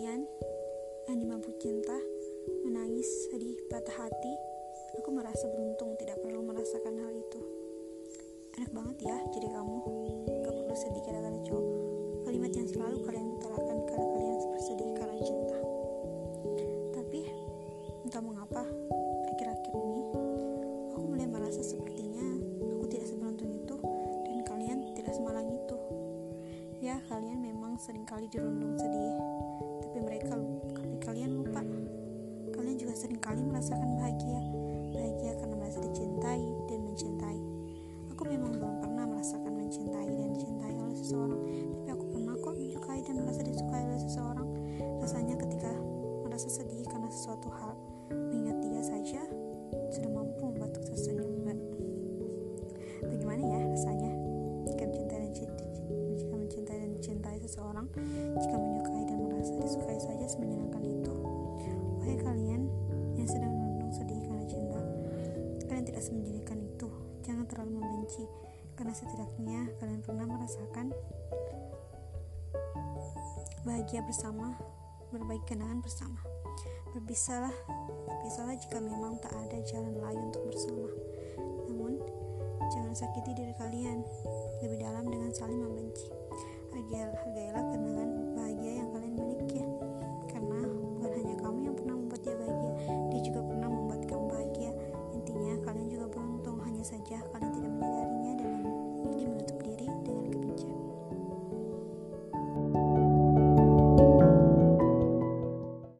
kalian yang dimampu cinta, menangis, sedih, patah hati, aku merasa beruntung tidak perlu merasakan hal itu. Enak banget ya jadi kamu. Gak perlu sedih karena cowok. Kalimat yang selalu kalian utarakan karena kalian bersedih karena cinta. Tapi entah mengapa akhir-akhir ini aku mulai merasa sepertinya aku tidak seberuntung itu dan kalian tidak semalang itu. Ya, kalian memang sering kali dirundung sedih juga sering kali merasakan bahagia. Bahagia karena merasa dicintai dan mencintai. Aku memang belum pernah merasakan mencintai dan dicintai oleh seseorang. Tapi aku pernah kok menyukai dan merasa disukai oleh seseorang. Rasanya ketika merasa sedih karena sesuatu hal mengingat dia saja sudah mampu membuat tersenyum bagaimana ya rasanya jika mencintai dan jika mencintai dan dicintai seseorang jika menyukai dan merasa disukai saja semenyenangkan itu? Wahai kalian tidak itu. Jangan terlalu membenci, karena setidaknya kalian pernah merasakan bahagia bersama, berbagi kenangan bersama. Berpisahlah, berpisahlah jika memang tak ada jalan lain untuk bersama. Namun, jangan sakiti diri kalian lebih dalam dengan saling membenci. Hargailah, hargailah kenangan